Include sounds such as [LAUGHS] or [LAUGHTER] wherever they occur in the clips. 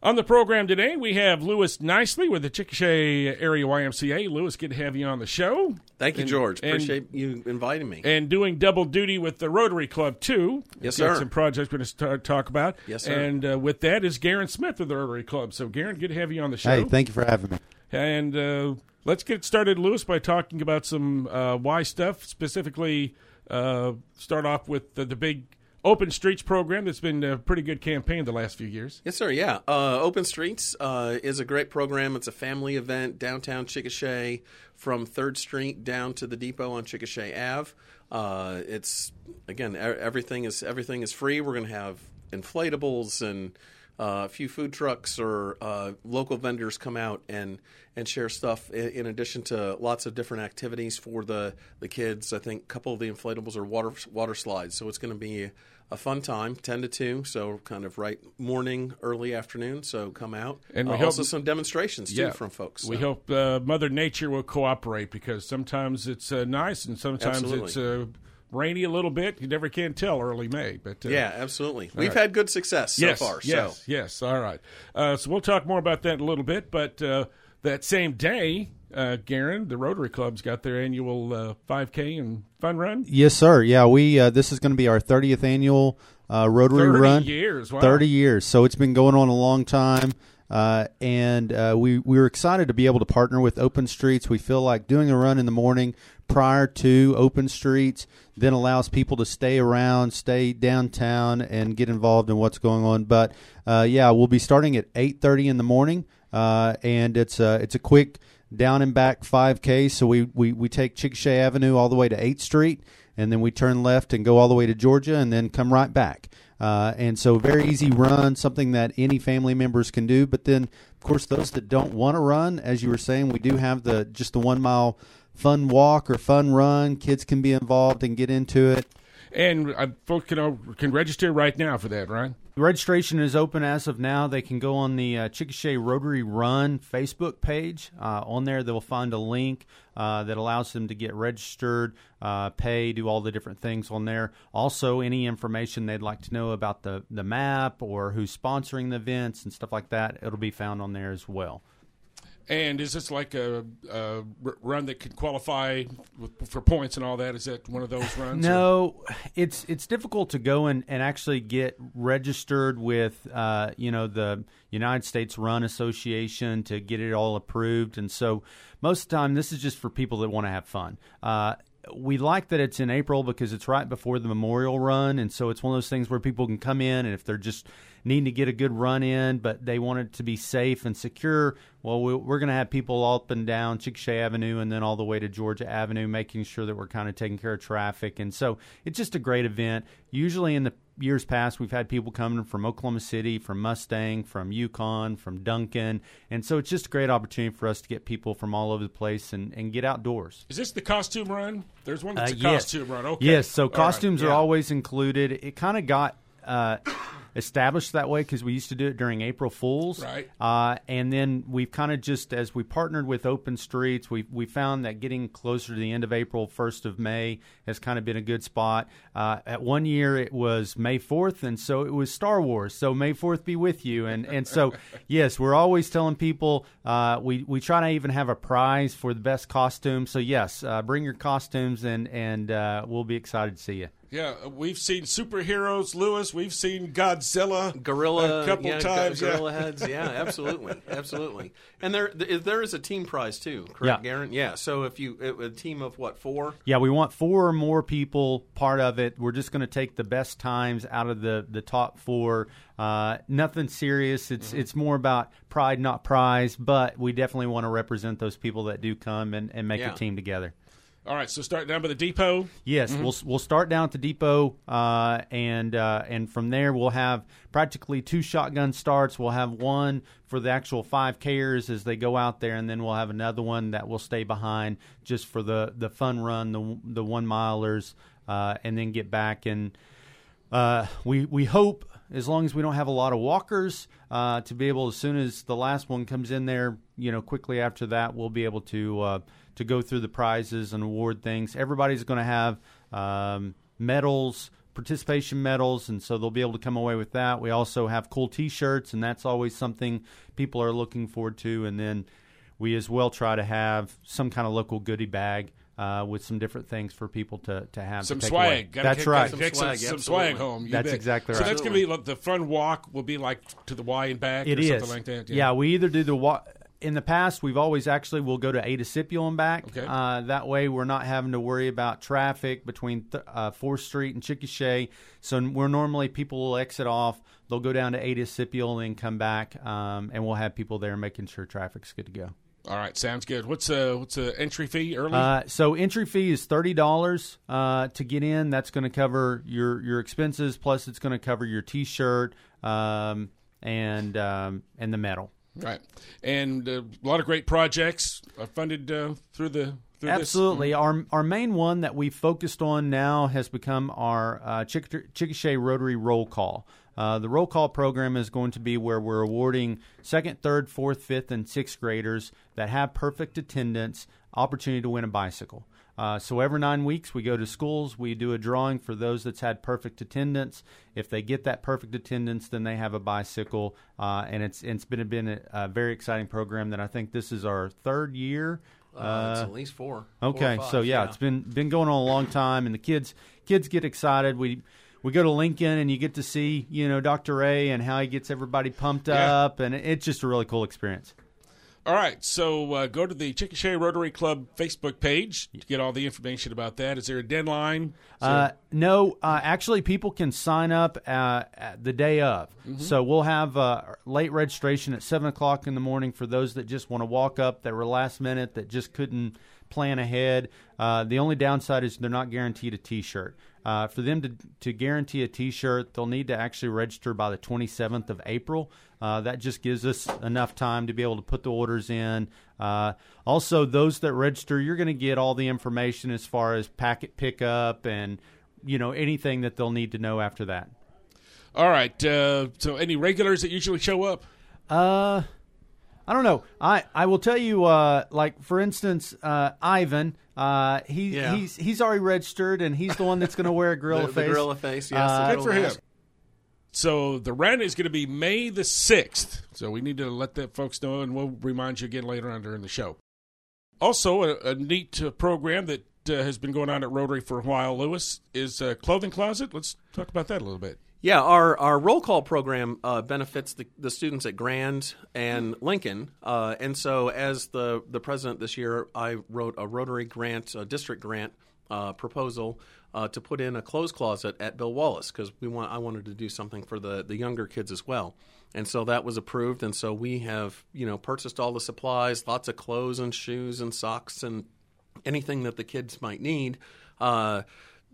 On the program today, we have Lewis Knisley with the Chickasha Area YMCA. Lewis, good to have you on the show. Thank you, And- George. and- Appreciate you inviting me. And doing double duty with the Rotary Club, too. Yes, We've got sir. some projects we're going to start, talk about. Yes, sir. And uh, with that is Gerron Smith of the Rotary Club. So, Gerron, good to have you on the show. Hey, thank you for having me. And uh, let's get started, Lewis, by talking about some uh, Y stuff. Specifically, uh, start off with the, the big Open Streets program that's been a pretty good campaign the last few years. yes, sir. Yeah. Uh, Open Streets uh, is a great program. It's a family event downtown Chickasha from 3rd Street down to the depot on Chickasha Ave. Uh, it's, again, everything is everything is free. We're going to have inflatables and uh, a few food trucks or uh, local vendors come out and, and share stuff in, in addition to lots of different activities for the, the kids. I think a couple of the inflatables are water water slides, so it's going to be a fun time, 10 to 2, so kind of right morning, early afternoon, so come out. And we Uh, hope- also some demonstrations too Yeah. from folks. We hope uh, Mother Nature will cooperate because sometimes it's uh, nice and sometimes Absolutely. it's uh, rainy a little bit. You never can tell early May. But uh, Yeah, absolutely. We've right. had good success so yes, far. Yes, so yes. All right. Uh, so we'll talk more about that in a little bit. But uh, that same day, uh, Gerron, the Rotary Club's got their annual uh, 5K and fun run. Yes, sir. Yeah, we uh, this is going to be our 30th annual uh, Rotary 30 Run. years. Wow. 30 years. So it's been going on a long time. Uh, and uh, we, we were excited to be able to partner with Open Streets. We feel like doing a run in the morning prior to Open Streets then allows people to stay around, stay downtown, and get involved in what's going on. But uh, yeah, we'll be starting at 8:30 in the morning, uh, and it's a it's a quick down and back 5K. So we we, we take Chickasha Avenue all the way to 8th Street, and then we turn left and go all the way to Georgia, and then come right back. Uh, and so very easy run, something that any family members can do. But then, of course, those that don't want to run, as you were saying, we do have the just the one mile fun walk or fun run. Kids can be involved and get into it. And uh, folks can, uh, can register right now for that, right? Registration is open as of now. They can go on the uh, Chickasha Rotary Run Facebook page. Uh, on there, they'll find a link uh, that allows them to get registered, uh, pay, do all the different things on there. Also, any information they'd like to know about the, the map or who's sponsoring the events and stuff like that, it'll be found on there as well. And is this like a run that could qualify with, for points and all that? Is that one of those runs? or- No, it's it's difficult to go and, and actually get registered with uh, you know the United States Run Association to get it all approved, and so most of the time this is just for people that want to have fun. Uh, we like that it's in April because it's right before the Memorial Run, and so it's one of those things where people can come in and if they're just needing to get a good run in, but they want it to be safe and secure. Well, we- we're going to have people up and down Chickasha Avenue and then all the way to Georgia Avenue, making sure that we're kind of taking care of traffic. And so it's just a great event. Usually in the years past, we've had people coming from Oklahoma City, from Mustang, from Yukon, from Duncan. And so it's just a great opportunity for us to get people from all over the place and, and get outdoors. Is this the costume run? There's one that's Uh, a yes. costume run. Okay. Yes, so All right. costumes are Yeah. always included. It kind of got uh, established that way because we used to do it during April Fools, Right. Uh, and then we've kind of just as we partnered with Open Streets, we we found that getting closer to the end of April, first of May, has kind of been a good spot. Uh, at one year it was May fourth, and so it was Star Wars. So May fourth be with you, and and so [LAUGHS] yes, we're always telling people uh, we we try to even have a prize for the best costume. So yes, uh, bring your costumes, and and uh, we'll be excited to see you. Yeah, we've seen superheroes, Lewis. We've seen Godzilla, Gorilla, a couple yeah, times. go- yeah. gorilla heads, [LAUGHS] yeah, absolutely, absolutely. And there, there is a team prize too, correct, Yeah. Gerron? Yeah. So if you a a team of what four? Yeah, we want four or more people part of it. We're just going to take the best times out of the the top four. Uh, nothing serious. It's Mm-hmm. it's more about pride, not prize. But we definitely want to represent those people that do come and, and make Yeah. a team together. All right, so start down by the depot. Yes, we'll we'll start down at the depot, uh, and uh, and from there we'll have practically two shotgun starts. We'll have one for the actual five Kers as they go out there, and then we'll have another one that will stay behind just for the the fun run, the the one milers, uh, and then get back and uh, we we hope as long as we don't have a lot of walkers uh, to be able as soon as the last one comes in there, you know, quickly after that, we'll be able to uh, to go through the prizes and award things. Everybody's going to have um, medals, participation medals, and so they'll be able to come away with that. We also have cool T-shirts, and that's always something people are looking forward to. And then we as well try to have some kind of local goodie bag uh, with some different things for people to, to have. Some to take swag. away. Gotta That's take, right. Take some, swag, some swag home. you That's bet. exactly So that's going to be like the fun walk will be like to the Y and back It or is something like that. Yeah. we either do the wa- in the past we've always actually will go to Ada Scipio and back. Okay. Uh, that way we're not having to worry about traffic between uh, Fourth Street and Chickasha. So we're normally people will exit off. They'll go down to Ada Scipio and then come back, um, and we'll have people there making sure traffic's good to go. All right, sounds good. What's a what's a entry fee early? Uh, so entry fee is thirty dollars uh, to get in. That's going to cover your your expenses plus it's going to cover your T-shirt um, and um, and the medal. Right, and uh, a lot of great projects are funded uh, through the through Absolutely. Our our main one that we focused on now has become our uh, Chick- Chickasha Rotary Roll Call. Uh, the roll call program is going to be where we're awarding second, third, fourth, fifth, and sixth graders that have perfect attendance opportunity to win a bicycle. Uh, so every nine weeks we go to schools, we do a drawing for those that's had perfect attendance. If they get that perfect attendance, then they have a bicycle, uh, and it's it's been been a, a very exciting program that I think this is our third year. Uh, it's at least four. four Okay, five, so yeah, it's been been going on a long time, and the kids kids get excited. We we go to Lincoln, and you get to see you know Dr. A and how he gets everybody pumped Yeah. up, and it's just a really cool experience. All right, so uh, go to the Chickasha Rotary Club Facebook page to get all the information about that. Is there a deadline? There- Uh, no, uh, actually, people can sign up uh, at the day of. So we'll have uh, late registration at seven o'clock in the morning for those that just want to walk up that were last minute that just couldn't plan ahead. Uh, the only downside is they're not guaranteed a T-shirt. Uh, for them to to guarantee a T-shirt, they'll need to actually register by the 27th of April. Uh, that just gives us enough time to be able to put the orders in. Uh, also, those that register, you're going to get all the information as far as packet pickup and you know anything that they'll need to know after that. all right, uh, so any regulars that usually show up? Uh, I don't know. I I will tell you. Uh, like for instance, uh, Ivan. Uh, he Yeah. he's he's already registered, and he's the one that's going to wear a [LAUGHS] gorilla the, face. the gorilla face. Yes, Uh, Good for him. So the rent is going to be May the sixth. So we need to let the folks know, and we'll remind you again later on during the show. Also, a, a neat uh, program that uh, has been going on at Rotary for a while, Lewis, is uh, Clothing Closet. Let's talk about that a little bit. Yeah, our, our roll call program uh, benefits the, the students at Grand and Lincoln. Uh, and so, as the, the president this year, I wrote a Rotary grant, a district grant uh, proposal uh, to put in a clothes closet at Bill Wallace because we want I wanted to do something for the, the younger kids as well. And so that was approved. And so we have you know purchased all the supplies, lots of clothes and shoes and socks and anything that the kids might need. Uh,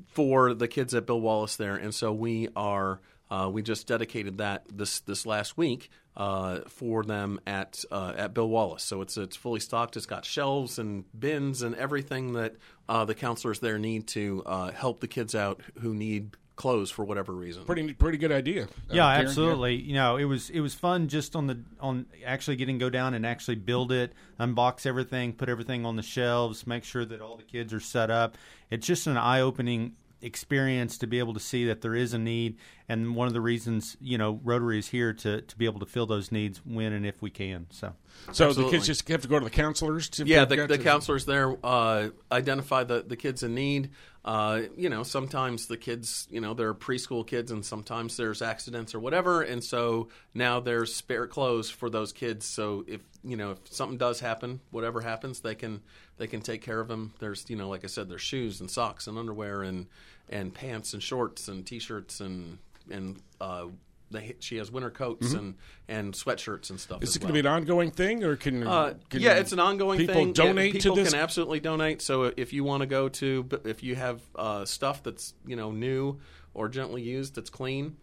for the kids at Bill Wallace there, and so we are uh, we just dedicated that this this last week uh, for them at uh, at Bill Wallace. So it's it's fully stocked. It's got shelves and bins and everything that uh, the counselors there need to uh, help the kids out who need clothes for whatever reason. Pretty pretty good idea. Uh, Yeah, Gerron, absolutely. You know, it was it was fun just on the on actually getting go down and actually build it, unbox everything, put everything on the shelves, make sure that all the kids are set up. It's just an eye opening experience to be able to see that there is a need, and one of the reasons you know Rotary is here to to be able to fill those needs when and if we can. So So the kids just have to go to the counselors. To Yeah, the, the got- counselors there uh, identify the, the kids in need. Uh, you know, sometimes the kids, you know, they're preschool kids, and sometimes there's accidents or whatever, and so now there's spare clothes for those kids. So if you know if something does happen, whatever happens, they can they can take care of them. There's you know, like I said, there's shoes and socks and underwear and and pants and shorts and t-shirts and and uh, they, she has winter coats and and sweatshirts and stuff. Is it going to be an ongoing thing, or can, Uh, can yeah, it's an ongoing people thing. Donate yeah, to people this. can absolutely donate. So if you want to go to, if you have uh, stuff that's you know new or gently used that's clean,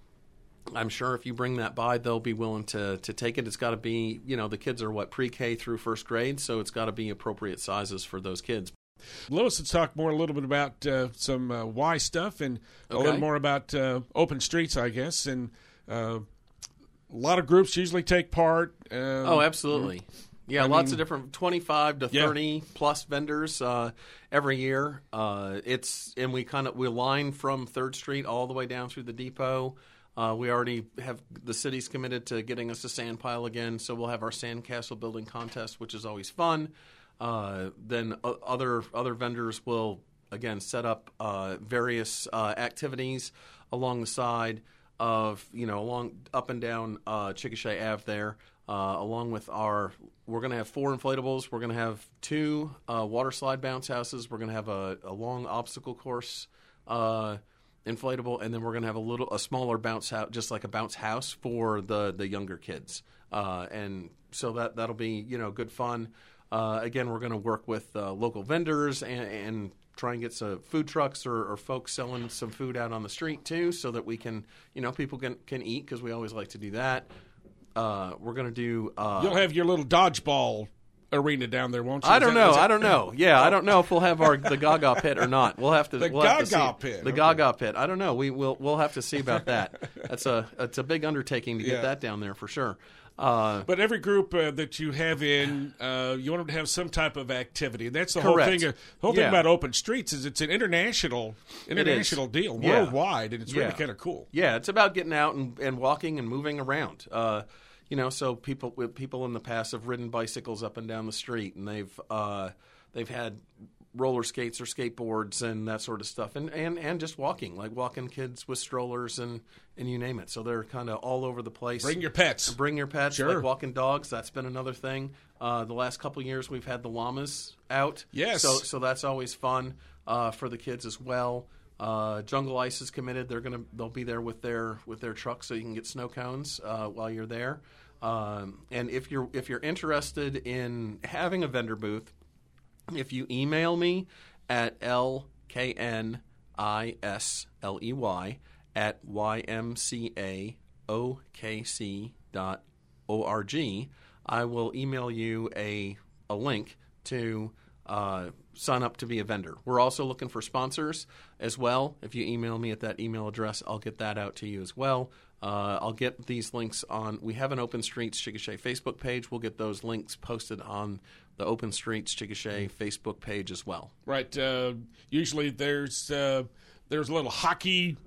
I'm sure if you bring that by, they'll be willing to to take it. It's got to be you know the kids are what pre-K through first grade, so it's got to be appropriate sizes for those kids. Lewis, let's talk more a little bit about uh, some uh, Y stuff and a little more about uh, open streets, I guess. And uh, a lot of groups usually take part. Um, Oh, absolutely. Yeah, I lots mean- of different twenty-five to Yeah. thirty plus vendors uh, every year. Uh, it's and we kind of we line from Third Street all the way down through the depot. Uh, we already have the city's committed to getting us a sand pile again, so we'll have our sandcastle building contest, which is always fun. Uh, then other other vendors will again set up uh, various uh, activities along the side of you know along up and down uh, Chickasha Ave there, uh, along with our. We're going to have four inflatables. We're going to have two uh, water slide bounce houses. We're going to have a, a long obstacle course uh, inflatable, and then we're going to have a little a smaller bounce house, just like a bounce house for the the younger kids. Uh, and so that that'll be you know good fun. Uh, again, we're going to work with uh, local vendors and, and try and get some food trucks or, or folks selling some food out on the street too, so that we can, you know, people can can eat because we always like to do that. Uh, we're going to do. Uh, You'll have your little dodgeball arena down there, won't you? I don't know. I don't know. [LAUGHS] Yeah, I don't know if we'll have our the Gaga pit or not. We'll have to. The we'll have to Gaga see. pit, The okay. Gaga pit. I don't know. We will. We'll have to see about that. That's a. It's a big undertaking to get [LAUGHS] Yeah. that down there for sure. Uh, But every group uh, that you have in, uh, you want them to have some type of activity. That's the whole thing. uh, whole thing Yeah. about open streets is it's an international, international deal, Yeah. worldwide, and it's really Yeah. kind of cool. Yeah, it's about getting out and, and walking and moving around. Uh, you know, so people people in the past have ridden bicycles up and down the street, and they've uh, they've had roller skates or skateboards and that sort of stuff, and, and, and just walking, like walking kids with strollers and, and you name it. So they're kind of all over the place. Bring your pets. Bring your pets, Sure. like walking dogs. That's been another thing. Uh, the last couple of years, we've had the llamas out. Yes. So so that's always fun uh, for the kids as well. Uh, Jungle Ice is committed. They're gonna they'll be there with their with their truck, so you can get snow cones uh, while you're there. Um, and if you're if you're interested in having a vendor booth, if you email me at l k n i s l e y at ymcaokc dot org, I will email you a a link to uh, sign up to be a vendor. We're also looking for sponsors as well. If you email me at that email address, I'll get that out to you as well. Uh, I'll get these links on. We have an Open Streets Chickasha Facebook page. We'll get those links posted on the Open Streets Chickasha Facebook page as well. Right. Uh, usually there's uh, there's a little hockey.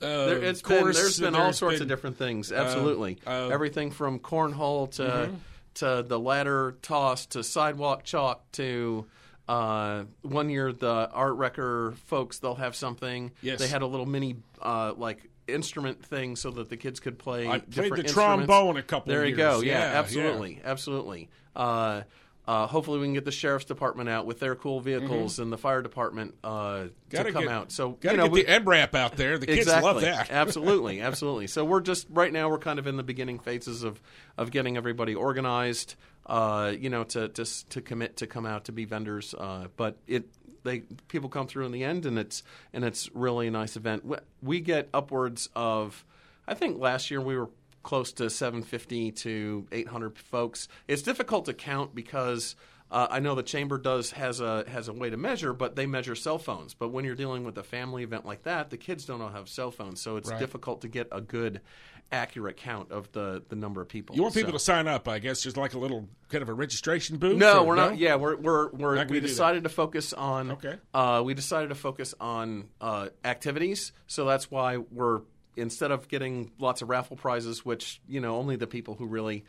Uh, There, it's been, there's been and all sorts been- of different things. Absolutely, uh, mm-hmm. everything from cornhole to to the ladder toss to sidewalk chalk to. Uh, one year, the Art Wrecker folks they'll have something. Yes. They had a little mini uh, like instrument thing so that the kids could play. I played the trombone a couple There you go. Yeah, Yeah, absolutely, absolutely. Uh, uh, hopefully, we can get the sheriff's department out with their cool vehicles and the fire department uh, Mm-hmm. Gotta to come get- out. So Got to you know, get we- the MRAP out there. The kids exactly. love that. [LAUGHS] absolutely, absolutely. So we're just right now we're kind of in the beginning phases of of getting everybody organized. Uh, you know, to to to commit to come out to be vendors. Uh, but it they people come through in the end, and it's and it's really a nice event. We, we get upwards of, I think last year we were close to 750 to 800 folks. It's difficult to count because. Uh, I know the chamber does has a has a way to measure, but they measure cell phones. But when you're dealing with a family event like that, the kids don't all have cell phones, so it's Right. difficult to get a good, accurate count of the, the number of people. You want people to sign up, I guess, just like a little kind of a registration booth. no, or- we're not. Yeah, we're we're, we're Not we decided to focus on. Okay. Uh, we decided to focus on uh, activities, so that's why we're instead of getting lots of raffle prizes, which you know only the people who really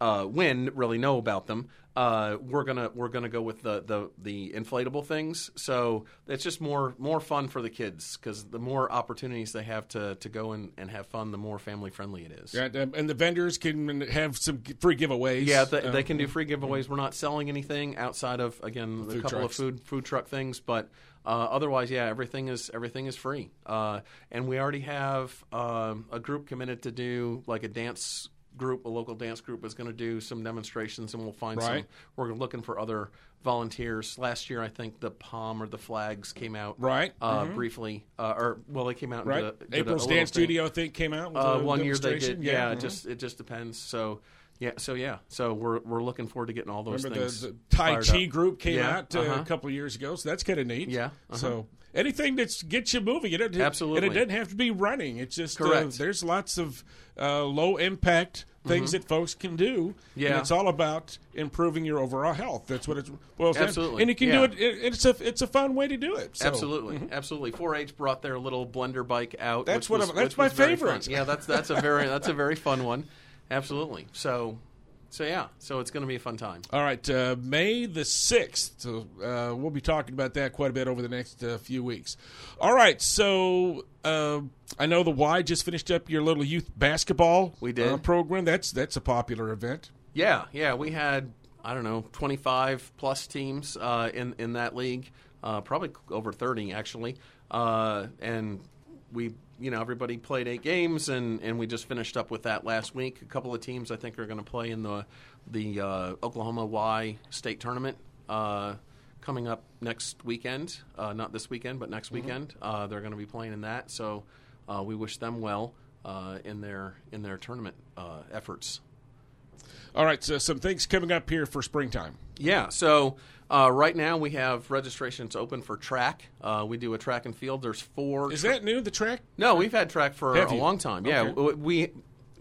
uh, win really know about them. Uh, we're gonna we're gonna go with the, the the inflatable things. So it's just more more fun for the kids because the more opportunities they have to to go and, and have fun, the more family friendly it is. Yeah, um, and the vendors can have some free giveaways. Yeah, they, Uh, they can do free giveaways. We're not selling anything outside of again a couple trucks. of food food truck things, but uh, otherwise, yeah, everything is everything is free. Uh, and we already have um, a group committed to do like a dance group. A local dance group is going to do some demonstrations, and we'll find some. We're looking for other volunteers. Last year, I think the palm or the flags came out Right. uh, briefly, uh, or well, they came out Right. did a, did April's a Dance thing. Studio, I think, came out. With Uh, a one year they did. Yeah, it mhm. just it just depends. So yeah, so yeah, so we're we're looking forward to getting all those Remember things. the, the Tai Chi up. group came Yeah, out uh, uh-huh. a couple years ago, so that's kind of neat. Yeah, uh-huh. So anything that gets you moving, it Absolutely. and it doesn't have to be running. It's just uh, Correct. there's lots of uh, low impact things that folks can do. And Mm-hmm. Yeah. it's all about improving your overall health. That's what it boils down. Absolutely. and you can Yeah. do it, it. It's a it's a fun way to do it. So, Absolutely, absolutely. 4-H brought their little blender bike out. That's what was, that's my favorite. Yeah, that's that's a very that's a very fun one. Absolutely. So, so yeah, so it's going to be a fun time. All right, uh, May the 6th. So uh, we'll be talking about that quite a bit over the next uh, few weeks. All right, so uh, I know the Y just finished up your little youth basketball We did. Uh, program. That's that's a popular event. Yeah, yeah, we had I don't know twenty five plus teams uh, in in that league, uh, probably over thirty actually, uh, and we you know everybody played eight games and and we just finished up with that last week. A couple of teams I think are going to play in the the uh, Oklahoma Y state tournament. Uh, Coming up next weekend, uh, not this weekend, but next weekend, uh, they're going to be playing in that. So uh, we wish them well uh, in their in their tournament uh, efforts. All right, so some things coming up here for springtime. Yeah, so uh, right now we have registrations open for track. Uh, we do a track and field. There's four. Is that new? The track? No, we've had track for Have a you? long time. Yeah, Okay. w- we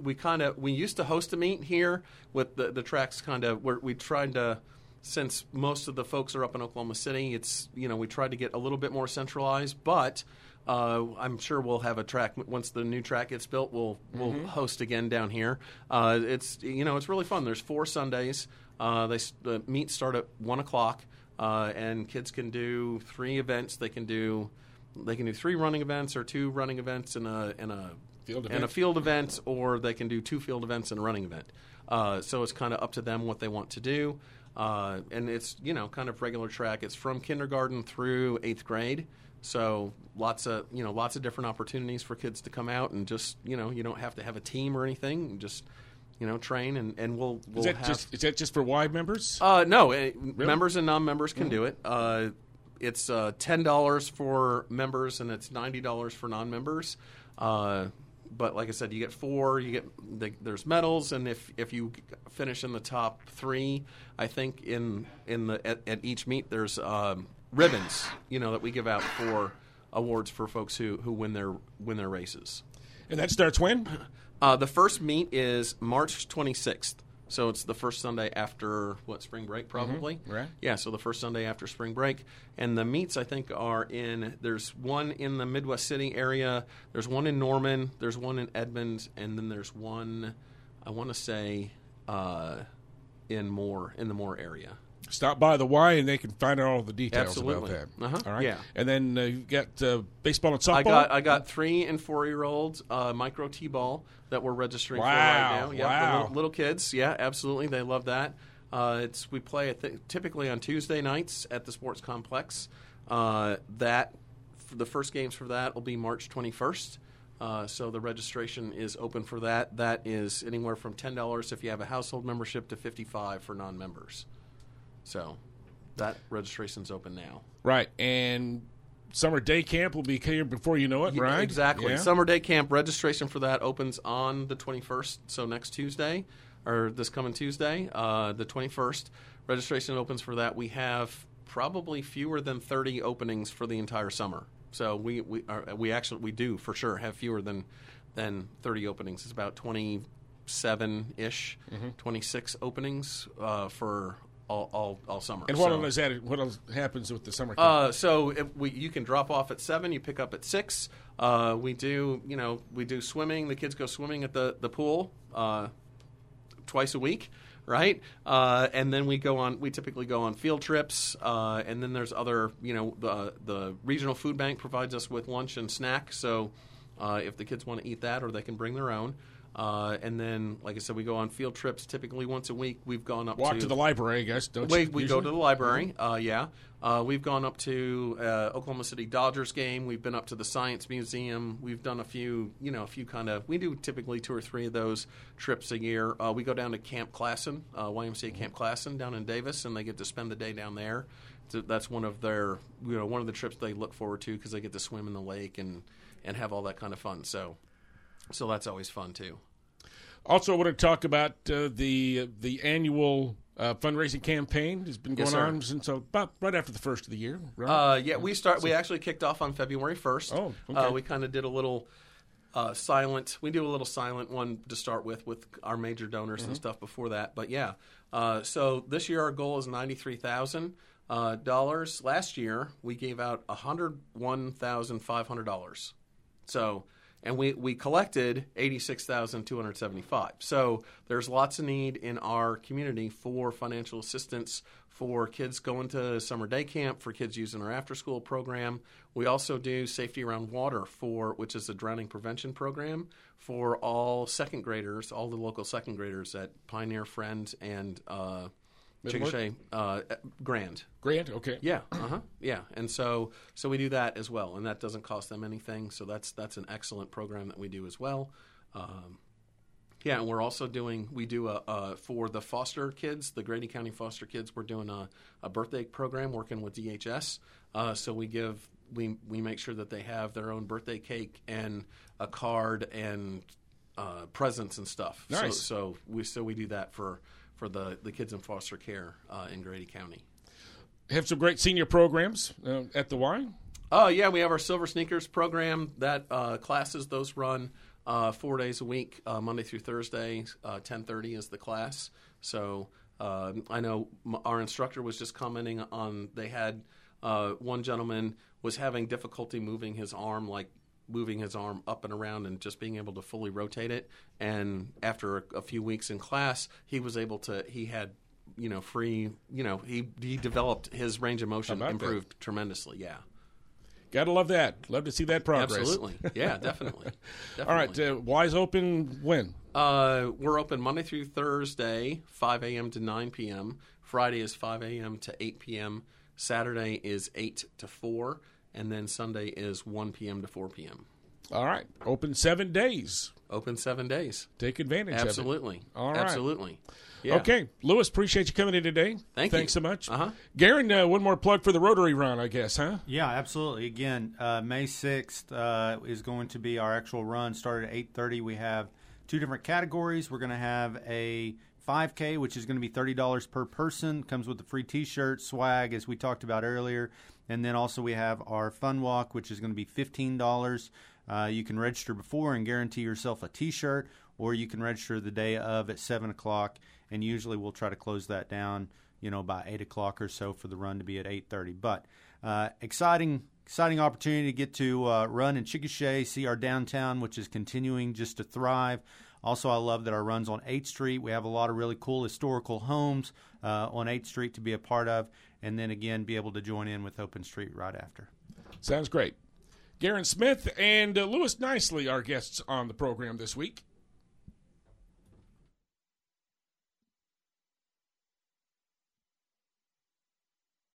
we kind of we used to host a meet here with the the tracks kind of where we tried to since most of the folks are up in Oklahoma City. It's you know we tried to get a little bit more centralized, but. Uh, I'm sure we'll have a track once the new track gets built. We'll we'll Mm-hmm. host again down here. Uh, it's you know it's really fun. There's four Sundays. Uh, they the meets start at one o'clock, uh, and kids can do three events. They can do they can do three running events or two running events and a and a Field and a event. field event, or they can do two field events and a running event. Uh, so it's kind of up to them what they want to do, uh, and it's you know kind of regular track. It's from kindergarten through eighth grade. So lots of you know lots of different opportunities for kids to come out and just you know you don't have to have a team or anything. Just you know train and, and we'll we'll Is that have just is that just for Y members? uh, no, uh, members and non-members can do it. Uh, it's uh, ten dollars for members and it's ninety dollars for non-members. Uh, but like I said, you get four. You get the, there's medals, and if if you finish in the top three, I think in in the at, at each meet there's um, ribbons, you know, that we give out for awards for folks who, who win their win their races. and that starts when? Uh, the first meet is March 26th. So it's the first Sunday after what spring break, probably. right. Yeah. So the first Sunday after spring break, and the meets I think are in. There's one in the Midwest City area. There's one in Norman. There's one in Edmond, and then there's one. I want to say uh, in Moore in the Moore area. Stop by the Y and they can find out all the details Absolutely. about that. Uh-huh. All right. Yeah. And then uh, you got uh, baseball and softball. I got I got three and four year olds uh, micro t ball that we're registering for right now. Yeah, wow. little, little kids. Yeah, absolutely, they love that. Uh, it's we play the, typically on Tuesday nights at the sports complex. Uh, that f- the first games for that will be March twenty first. Uh, so the registration is open for that. That is anywhere from ten dollars if you have a household membership to fifty five for non members. So that registration's open now. right. And summer day camp will be here before you know it, right? Exactly. Yeah. Summer day camp registration for that opens on the 21st, so next Tuesday, or this coming Tuesday, uh, the 21st. Registration opens for that. We have probably fewer than 30 openings for the entire summer. So we we are, we actually we do for sure have fewer than than 30 openings. It's about 27 ish, Mm-hmm. 26 openings uh, for all, all all summer. And what So- else is that? What else happens with the summer camp? uh, so if we, you can drop off at seven. You pick up at six. Uh, we do, you know, we do swimming. The kids go swimming at the the pool uh, twice a week, right? Uh, and then we go on. We typically go on field trips. Uh, and then there's other, you know, the the regional food bank provides us with lunch and snack. So uh, if the kids want to eat that, or they can bring their own. Uh, and then, like I said, we go on field trips typically once a week. We've gone up Walk to to the library, I guess. Don't we, we go to the library. Uh, yeah, uh, we've gone up to uh, Oklahoma City Dodgers game. We've been up to the Science Museum. We've done a few, you know, a few kind of. We do typically two or three of those trips a year. Uh, we go down to Camp Classen, uh, YMCA Camp Classen down in Davis, and they get to spend the day down there. So that's one of their, you know, one of the trips they look forward to because they get to swim in the lake and and have all that kind of fun. So, so that's always fun too. Also, I want to talk about uh, the the annual uh, fundraising campaign. has been going Yes, on since about right after the first of the year. Right? Uh, yeah, we start. We actually kicked off on February first. Oh, okay. uh, we kind of did a little uh, silent. We do a little silent one to start with with our major donors Mm-hmm. and stuff before that. But yeah, uh, so this year our goal is ninety three thousand uh, dollars. Last year we gave out hundred one thousand five hundred dollars. So, and we, we collected 86,275. So, there's lots of need in our community for financial assistance for kids going to summer day camp, for kids using our after school program. We also do safety around water for which is a drowning prevention program for all second graders, all the local second graders at Pioneer Friends and uh? Chickasha uh, Grand. Grant, okay. Yeah, uh huh. Yeah, and so so we do that as well, and that doesn't cost them anything. So that's that's an excellent program that we do as well. Um, yeah, and we're also doing we do a, a for the foster kids, the Grady County foster kids. We're doing a, a birthday program working with DHS. Uh, so we give we we make sure that they have their own birthday cake and a card and uh, presents and stuff. Nice. So, so we so we do that for for the the kids in foster care uh, in Grady County. Have some great senior programs uh, at the Y. Oh yeah, we have our Silver Sneakers program. That uh, classes those run uh, four days a week, uh, Monday through Thursday. Uh, Ten thirty is the class. So uh, I know our instructor was just commenting on they had uh, one gentleman was having difficulty moving his arm, like moving his arm up and around and just being able to fully rotate it. And after a, a few weeks in class, he was able to. He had you know free. You know he he developed his range of motion about that? improved tremendously. Yeah. Gotta love that. Love to see that progress. Absolutely. Yeah, definitely. [LAUGHS] definitely. All right, uh, Y's open when? Uh, we're open Monday through Thursday, 5 a.m. to 9 p.m. Friday is 5 a.m. to 8 p.m. Saturday is 8 to 4. And then Sunday is 1 p.m. to 4 p.m. All right, open seven days. Open seven days. Take advantage of. Absolutely. All right. Absolutely. Yeah. Okay, Lewis, appreciate you coming in today. Thank Thanks you. so much. Uh-huh. Gerron, uh, one more plug for the Rotary Run, I guess, huh? Yeah, absolutely. Again, uh, May sixth uh, is going to be our actual run. Started at eight thirty. We have two different categories. We're going to have a 5K, which is going to be thirty dollars per person. Comes with a free T-shirt, swag, as we talked about earlier, and then also we have our Fun Walk, which is going to be fifteen dollars. Uh, you can register before and guarantee yourself a T-shirt, or you can register the day of at seven o'clock. And usually we'll try to close that down, you know, by eight o'clock or so for the run to be at eight thirty. But uh, exciting, exciting opportunity to get to uh, run in Chickasha, see our downtown, which is continuing just to thrive. Also, I love that our runs on 8th Street. We have a lot of really cool historical homes uh, on 8th Street to be a part of, and then again, be able to join in with Open Street right after. Sounds great. Gerron Smith and uh, Lewis Knisley, our guests on the program this week.